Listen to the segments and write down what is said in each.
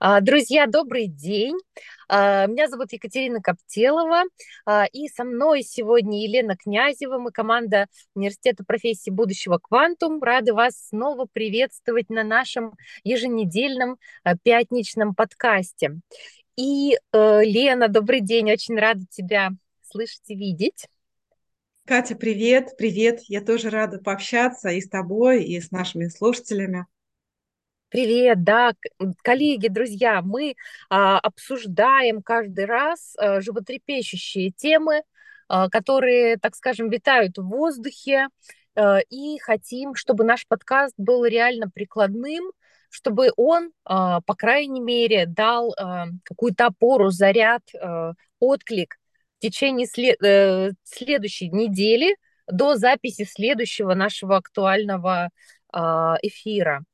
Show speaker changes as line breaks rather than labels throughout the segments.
А, Друзья, добрый день. А, Меня зовут Екатерина Коптелова, а, и со мной сегодня Елена Князева, мы команда Университета профессии будущего «Квантум». Рады вас снова приветствовать на нашем еженедельном пятничном подкасте. И, э, Лена, добрый день, очень рада тебя слышать и видеть.
Катя, привет, привет. Я тоже рада пообщаться и с тобой, и с нашими слушателями.
Привет, да, коллеги, друзья, мы а, обсуждаем каждый раз а, животрепещущие темы, а, которые, так скажем, витают в воздухе, а, и хотим, чтобы наш подкаст был реально прикладным, чтобы он, а, по крайней мере, дал а, какую-то опору, заряд, а, отклик в течение сле- э, следующей недели до записи следующего нашего актуального а, эфира.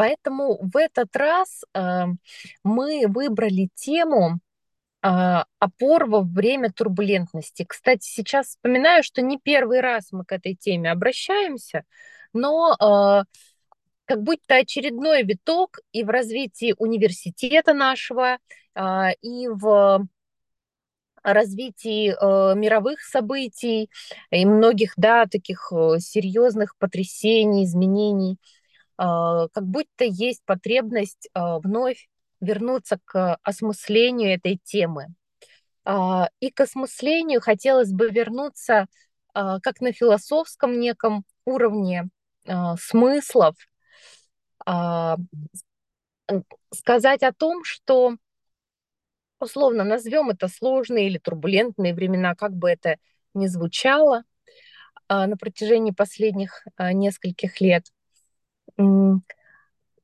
Поэтому в этот раз э, мы выбрали тему э, опор во время турбулентности. Кстати, сейчас вспоминаю, что не первый раз мы к этой теме обращаемся, но э, как будто очередной виток и в развитии университета нашего, э, и в развитии э, мировых событий и многих, да, таких э, серьезных потрясений, изменений а, как будто есть потребность а, вновь вернуться к осмыслению этой темы. А, И к осмыслению хотелось бы вернуться а, как на философском неком уровне а, смыслов, а, сказать о том, что условно назовем это сложные или турбулентные времена, как бы это ни звучало а, на протяжении последних а, нескольких лет.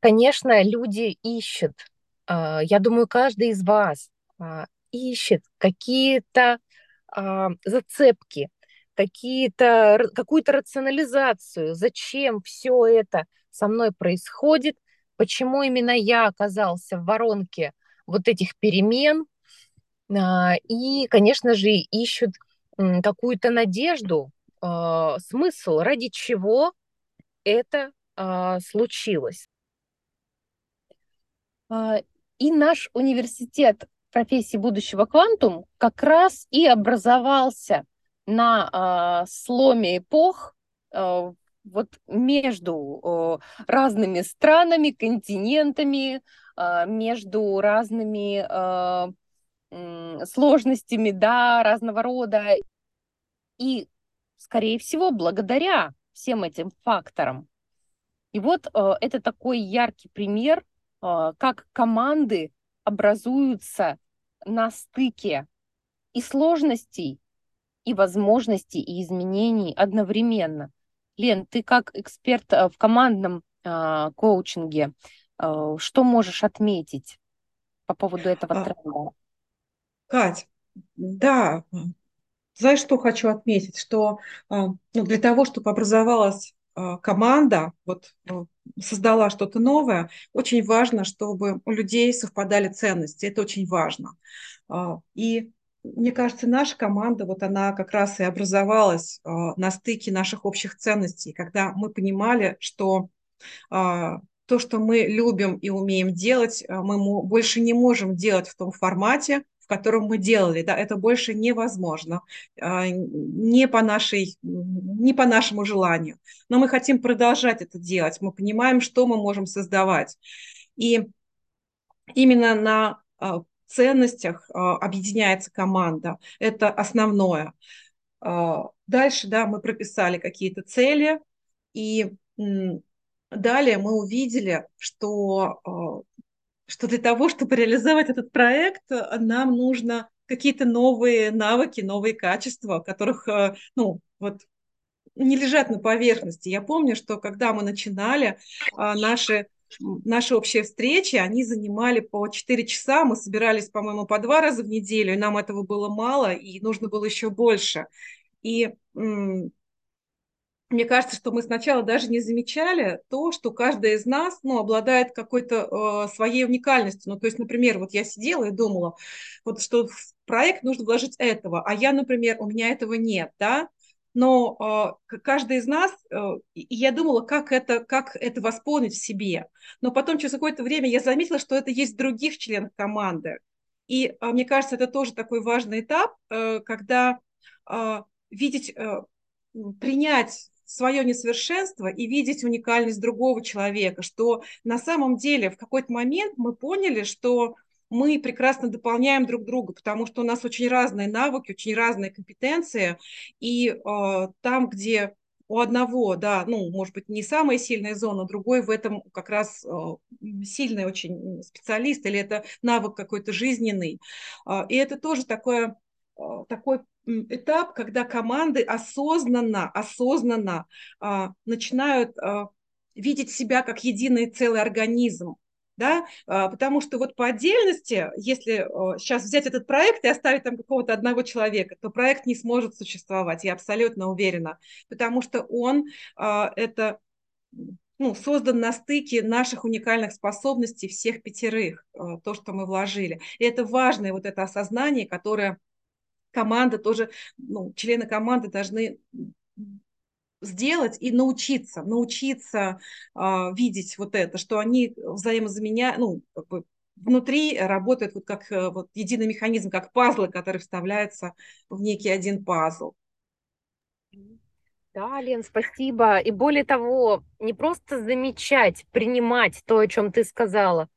Конечно, люди ищут. а, Я думаю, каждый из вас а, ищет какие-то а, зацепки, какие-то, какую-то рационализацию. Зачем все это со мной происходит? Почему именно я оказался в воронке вот этих перемен? И, конечно же, ищут какую-то надежду, смысл, ради чего это а, случилось. А, И наш университет профессии будущего квантум как раз и образовался на а, сломе эпох а, вот между а, разными странами, континентами, а, между разными м, сложностями, да, разного рода. И, скорее всего, благодаря всем этим факторам и вот э, это такой яркий пример, э, как команды образуются на стыке и сложностей, и возможностей, и изменений одновременно. Лен, ты как эксперт э, в командном э, коучинге, э, что можешь отметить по поводу этого
А,
тренда?
Кать, да, знаешь, что хочу отметить, что а, ну, для того, чтобы образовалась команда, вот а, создала что-то новое, очень важно, чтобы у людей совпадали ценности. Это очень важно. А, И мне кажется, наша команда, вот она как раз и образовалась а, на стыке наших общих ценностей, когда мы понимали, что а, то, что мы любим и умеем делать, а, мы больше не можем делать в том формате, в котором мы делали, да, это больше невозможно, а, не по нашей, не по нашему желанию. Но мы хотим продолжать это делать, мы понимаем, что мы можем создавать. И именно на а, ценностях а, объединяется команда. Это основное. Дальше, да, мы прописали какие-то цели, и далее мы увидели, что, что для того, чтобы реализовать этот проект, нам нужно какие-то новые навыки, новые качества, которых, а, ну, вот не лежат на поверхности. Я помню, что когда мы начинали а, наши наши общие встречи, они занимали по 4 часа, мы собирались, по-моему, по два раза в неделю, и нам этого было мало, и нужно было еще больше. И мне кажется, что мы сначала даже не замечали то, что каждая из нас ну, обладает какой-то э, своей уникальностью. Ну, то есть, например, вот я сидела и думала, вот что в проект нужно вложить этого, а я, например, у меня этого нет, да, но э, каждый из нас, э, и я думала, как это, как это восполнить в себе. Но потом через какое-то время я заметила, что это есть в других членах команды. И э, мне кажется, это тоже такой важный этап, э, когда э, видеть, э, принять свое несовершенство и видеть уникальность другого человека, что на самом деле в какой-то момент мы поняли, что мы прекрасно дополняем друг друга, потому что у нас очень разные навыки, очень разные компетенции, и э, там, где у одного, да, ну, может быть, не самая сильная зона, другой в этом как раз э, сильный очень специалист, или это навык какой-то жизненный. Э, и это тоже такое, такой этап, когда команды осознанно, осознанно э, начинают э, видеть себя как единый целый организм да, а, потому что вот по отдельности, если сейчас взять этот проект и оставить там какого-то одного человека, то проект не сможет существовать, я абсолютно уверена, потому что он а, это ну, создан на стыке наших уникальных способностей всех пятерых, а, то, что мы вложили. И это важное вот это осознание, которое команда тоже, ну, члены команды должны сделать и научиться, научиться э, видеть вот это, что они взаимозаменяют, ну, как бы внутри работают вот как э, вот единый механизм, как пазлы, которые вставляются в некий один пазл.
Да, Лен, спасибо. И более того, не просто замечать, принимать то, о чем ты сказала,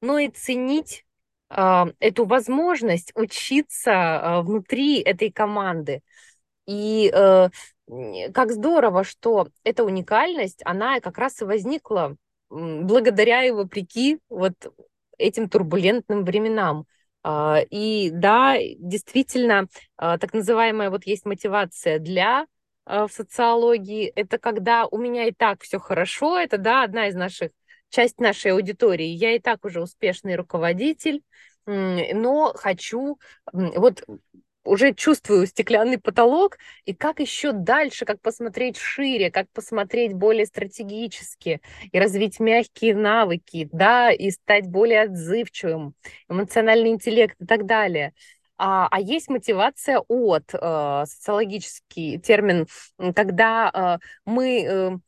но и ценить эту возможность учиться э, внутри этой команды. И э, как здорово, что эта уникальность, она как раз и возникла благодаря и вопреки вот этим турбулентным временам. А, и да, действительно, а, так называемая вот есть мотивация для а, в социологии, это когда у меня и так все хорошо, это да, одна из наших, часть нашей аудитории, я и так уже успешный руководитель, но хочу вот уже чувствую стеклянный потолок, и как еще дальше, как посмотреть шире, как посмотреть более стратегически и развить мягкие навыки, да, и стать более отзывчивым, эмоциональный интеллект и так далее. А, а есть мотивация от, э, социологический термин, когда э, мы э,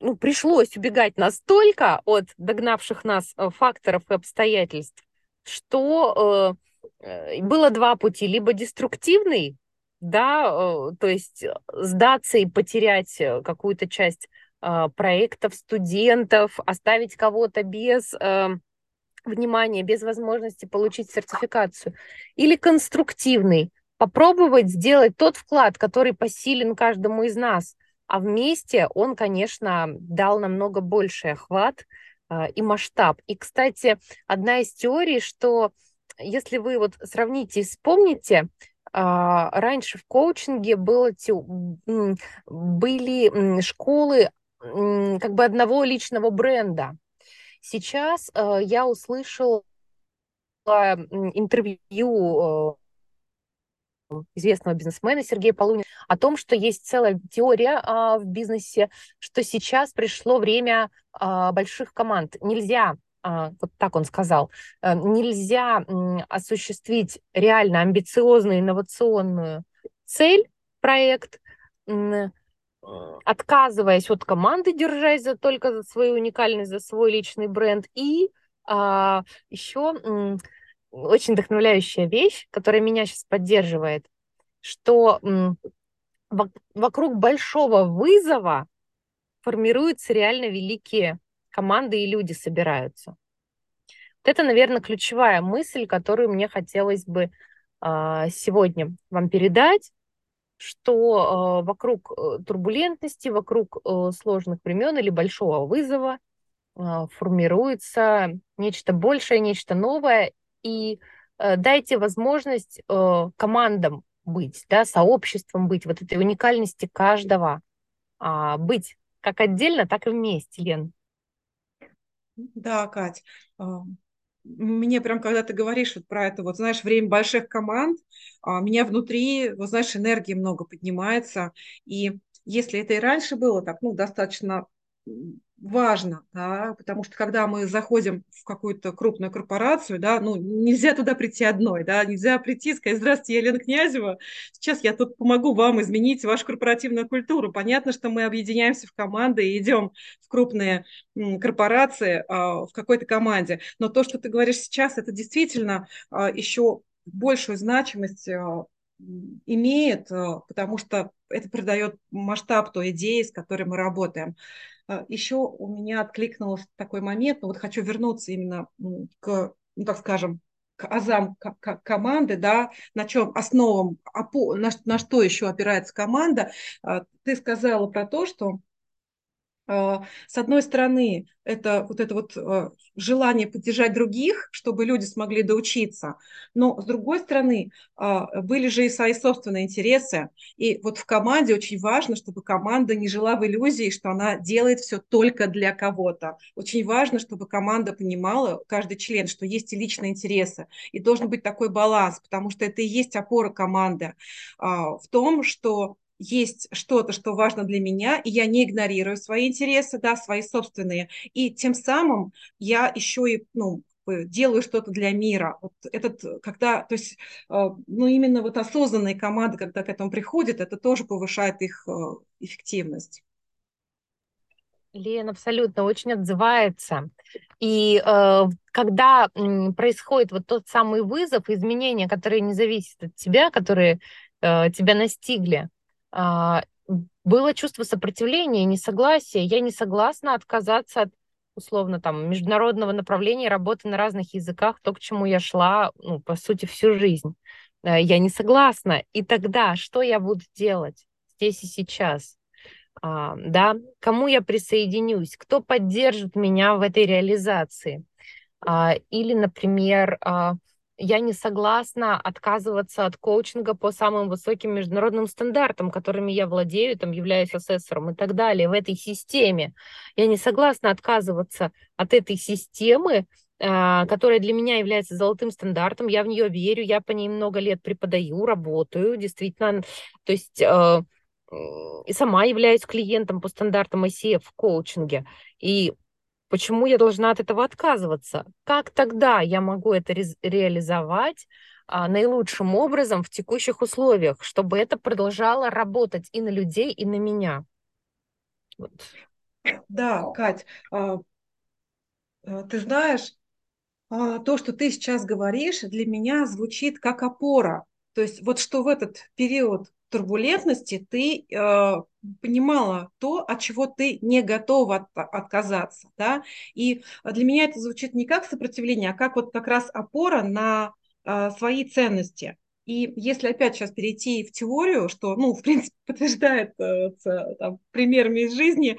ну, пришлось убегать настолько от догнавших нас э, факторов и обстоятельств, что э, Э, было два пути. Либо деструктивный, да, э, то есть сдаться и потерять э, какую-то часть проектов, студентов, оставить кого-то без внимания, без возможности получить сертификацию. Или конструктивный, попробовать сделать тот вклад, который посилен каждому из нас, а вместе он, конечно, дал намного больший охват и масштаб. И, кстати, одна из теорий, что если вы вот сравните и вспомните, а, раньше в коучинге было, были школы как бы одного личного бренда. Сейчас э, я услышала интервью э, известного бизнесмена Сергея Полунина о том, что есть целая теория а, в бизнесе, что сейчас пришло время а, больших команд. Нельзя а, вот так он сказал, э, нельзя осуществить реально амбициозную инновационную цель, проект, отказываясь от команды, держась за, только за свою уникальность, за свой личный бренд. И а, еще очень вдохновляющая вещь, которая меня сейчас поддерживает, что вокруг большого вызова формируются реально великие команды и люди собираются. Вот это, наверное, ключевая мысль, которую мне хотелось бы а, сегодня вам передать, что а, вокруг э, турбулентности, вокруг э, сложных времен или большого вызова а, формируется нечто большее, нечто новое, и э, дайте возможность командам быть, да, сообществом быть, вот этой уникальности каждого, быть как отдельно, так и вместе, Лен.
Да, Кать, а, мне прям, когда ты говоришь вот про это, вот знаешь, время больших команд, а, меня внутри, вот знаешь, энергии много поднимается, и если это и раньше было так, ну, достаточно важно, да, потому что когда мы заходим в какую-то крупную корпорацию, да, ну, нельзя туда прийти одной, да, нельзя прийти и сказать, здравствуйте, я Елена Князева, сейчас я тут помогу вам изменить вашу корпоративную культуру. Понятно, что мы объединяемся в команды и идем в крупные корпорации а, в какой-то команде, но то, что ты говоришь сейчас, это действительно а, еще большую значимость а, имеет, потому что это придает масштаб той идеи, с которой мы работаем. А, Еще у меня откликнулся такой момент, но вот хочу вернуться именно к, ну, так скажем, к азам команды, да, на чем основам, на, на что еще опирается команда. А, ты сказала про то, что а, с одной стороны, это вот это вот а, желание поддержать других, чтобы люди смогли доучиться, но с другой стороны, а, были же и свои собственные интересы, и вот в команде очень важно, чтобы команда не жила в иллюзии, что она делает все только для кого-то. Очень важно, чтобы команда понимала, каждый член, что есть и личные интересы, и должен быть такой баланс, потому что это и есть опора команды в том, что есть что-то, что важно для меня, и я не игнорирую свои интересы, да, свои собственные, и тем самым я еще и, ну, делаю что-то для мира. Вот этот, когда, то есть, э, ну, именно вот осознанные команды, когда к этому приходят, это тоже повышает их э, эффективность.
Лен абсолютно очень отзывается. И э, когда м, происходит вот тот самый вызов, изменения, которые не зависят от тебя, которые э, тебя настигли, было чувство сопротивления, несогласия. Я не согласна отказаться от условно там международного направления работы на разных языках, то, к чему я шла, ну, по сути, всю жизнь. Э, я не согласна. И тогда что я буду делать здесь и сейчас? А, да, кому я присоединюсь? Кто поддержит меня в этой реализации? А, или, например, а, я не согласна отказываться от коучинга по самым высоким международным стандартам, которыми я владею, там, являюсь асессором и так далее, в этой системе. Я не согласна отказываться от этой системы, а, которая для меня является золотым стандартом. Я в нее верю, я по ней много лет преподаю, работаю, действительно. То есть э, и сама являюсь клиентом по стандартам ICF в коучинге. И Почему я должна от этого отказываться? Как тогда я могу это ре- реализовать а, наилучшим образом в текущих условиях, чтобы это продолжало работать и на людей, и на меня?
Вот. Да, Кать, а, а, ты знаешь, а, то, что ты сейчас говоришь, для меня звучит как опора. То есть вот что в этот период турбулентности ты э, понимала то, от чего ты не готова от, отказаться, да, и для меня это звучит не как сопротивление, а как вот как раз опора на э, свои ценности. И если опять сейчас перейти в теорию, что, ну, в принципе, подтверждает там, примерами из жизни,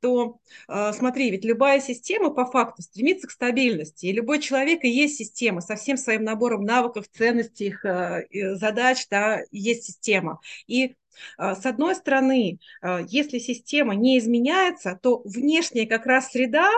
то э, смотри, ведь любая система по факту стремится к стабильности. И любой человек и есть система со всем своим набором навыков, ценностей, э, задач, да, есть система. И с одной стороны, если система не изменяется, то внешняя как раз среда, а,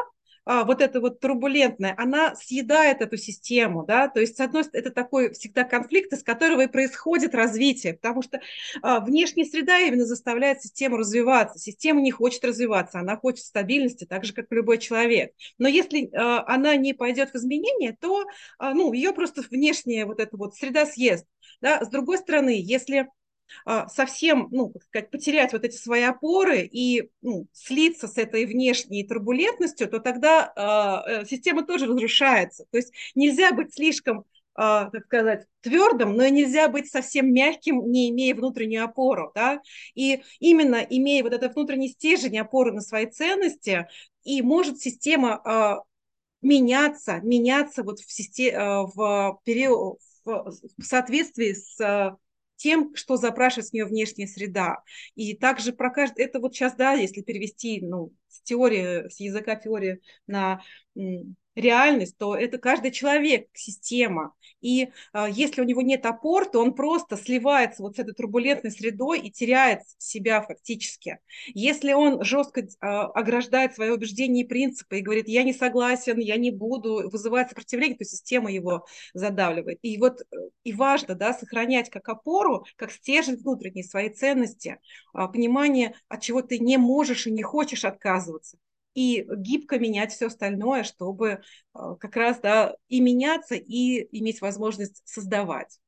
вот эта вот турбулентная, она съедает эту систему, да, то есть, с одной стороны, это такой всегда конфликт, из которого и происходит развитие, потому что а, внешняя среда именно заставляет систему развиваться, система не хочет развиваться, она хочет стабильности, так же, как любой человек, но если а, она не пойдет в изменения, то, а, ну, ее просто внешняя вот эта вот среда съест, да, с другой стороны, если а, совсем, ну, как сказать, потерять вот эти свои опоры и ну, слиться с этой внешней турбулентностью, то тогда э, система тоже разрушается. То есть нельзя быть слишком Uh, так сказать, твердым, но и нельзя быть совсем мягким, не имея внутреннюю опору. Да? И именно имея вот этот внутренний стержень, опоры на свои ценности, и может система uh, меняться, меняться вот в, системе, в период, в соответствии с тем, что запрашивает с нее внешняя среда. И также про каждый, это вот сейчас, да, если перевести, ну, с теории, с языка теории на реальность, то это каждый человек система. И э, если у него нет опор, то он просто сливается вот с этой турбулентной средой и теряет себя фактически. Если он жестко э, ограждает свои убеждения и принципы и говорит, я не согласен, я не буду, вызывает сопротивление, то система его задавливает. И вот э, и важно да, сохранять как опору, как стержень внутренней свои ценности, э, понимание, от чего ты не можешь и не хочешь отказываться и гибко менять все остальное, чтобы как раз да, и меняться, и иметь возможность создавать.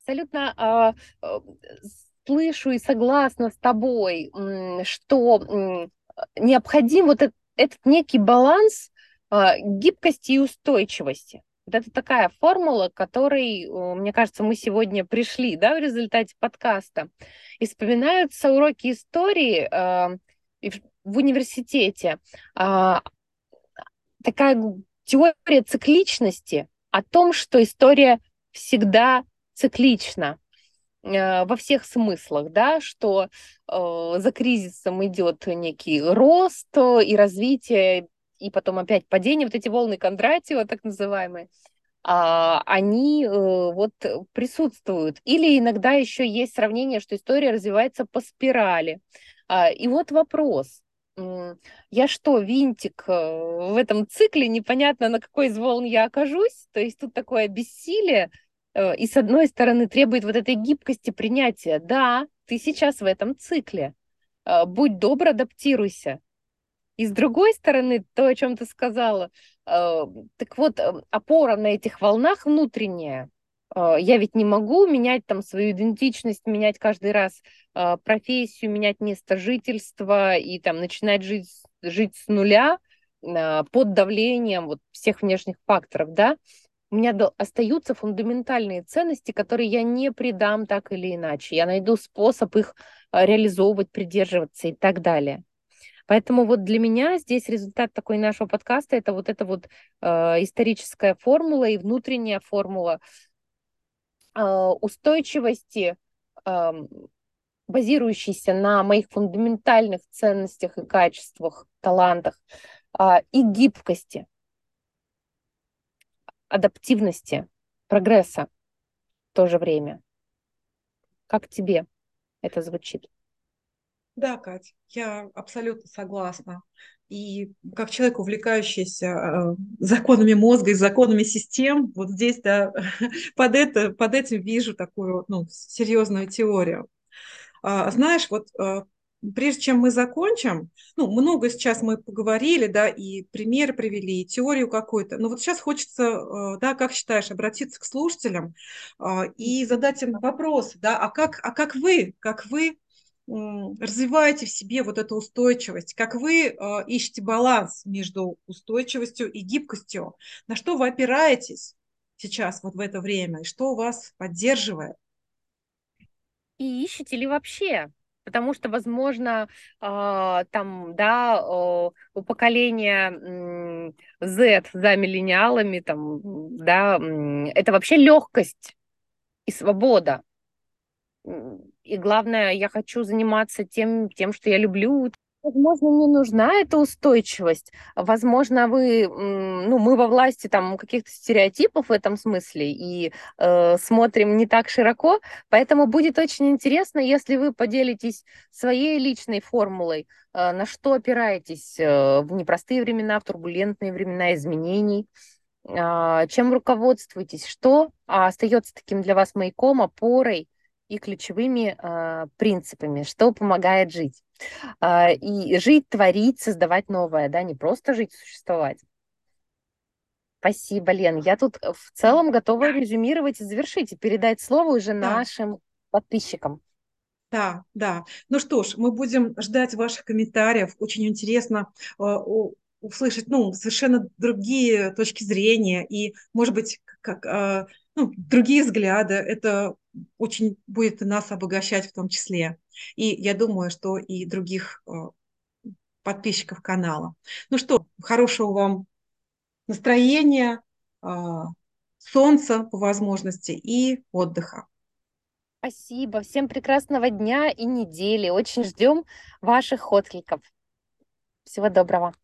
Абсолютно а, слышу и согласна с тобой, что необходим вот этот, некий баланс а, гибкости и устойчивости. Вот это такая формула, к которой, мне кажется, мы сегодня пришли да, в результате подкаста. И вспоминаются уроки истории э, в университете. Э, такая теория цикличности о том, что история всегда циклична э, во всех смыслах, да, что э, за кризисом идет некий рост и развитие и потом опять падение, вот эти волны Кондратьева, так называемые, а, они э, вот присутствуют. Или иногда еще есть сравнение, что история развивается по спирали. А, и вот вопрос. Я что, винтик э, в этом цикле, непонятно, на какой из волн я окажусь? То есть тут такое бессилие, э, и с одной стороны требует вот этой гибкости принятия. Да, ты сейчас в этом цикле. Будь добр, адаптируйся. И с другой стороны, то, о чем ты сказала, э, так вот, э, опора на этих волнах внутренняя. Э, я ведь не могу менять там свою идентичность, менять каждый раз профессию, менять место жительства и там начинать жить, жить с нуля под давлением вот всех внешних факторов, да, у меня остаются фундаментальные ценности, которые я не предам так или иначе. Я найду способ их реализовывать, придерживаться и так далее. Поэтому вот для меня здесь результат такой нашего подкаста это вот эта вот э, историческая формула и внутренняя формула устойчивости, э, базирующейся на моих фундаментальных ценностях и качествах, талантах э, и гибкости, адаптивности, прогресса в то же время. Как тебе это звучит?
Да, Кать, я абсолютно согласна. И как человек, увлекающийся э, законами мозга и законами систем, вот здесь, да, под, это, под этим вижу такую ну, серьезную теорию. А, знаешь, вот э, прежде чем мы закончим, ну, много сейчас мы поговорили, да, и примеры привели, и теорию какую-то, но вот сейчас хочется, э, да, как считаешь, обратиться к слушателям а, и задать им вопрос, да, а как, а как вы, как вы развиваете в себе вот эту устойчивость, как вы э, ищете баланс между устойчивостью и гибкостью, на что вы опираетесь сейчас вот в это время, и что вас поддерживает.
И ищете ли вообще? Потому что, возможно, э, там, да, у поколения Z за миллениалами, там, да, это вообще легкость и свобода и главное, я хочу заниматься тем, тем, что я люблю. Возможно, не нужна эта устойчивость. Возможно, вы, ну, мы во власти там каких-то стереотипов в этом смысле и э, смотрим не так широко. Поэтому будет очень интересно, если вы поделитесь своей личной формулой, э, на что опираетесь э, в непростые времена, в турбулентные времена изменений э, чем руководствуетесь, что остается таким для вас маяком, опорой, и ключевыми э, принципами, что помогает жить. Э, и жить, творить, создавать новое, да, не просто жить, существовать. Спасибо, Лен. Я тут э, в целом готова резюмировать и завершить, и передать слово уже да. нашим подписчикам.
Да, да. Ну что ж, мы будем ждать ваших комментариев. Очень интересно э, услышать ну, совершенно другие точки зрения и, может быть, как, ну, другие взгляды. Это очень будет нас обогащать в том числе. И я думаю, что и других э, подписчиков канала. Ну что, хорошего вам настроения, э, солнца по возможности и отдыха.
Спасибо. Всем прекрасного дня и недели. Очень ждем ваших откликов. Всего доброго.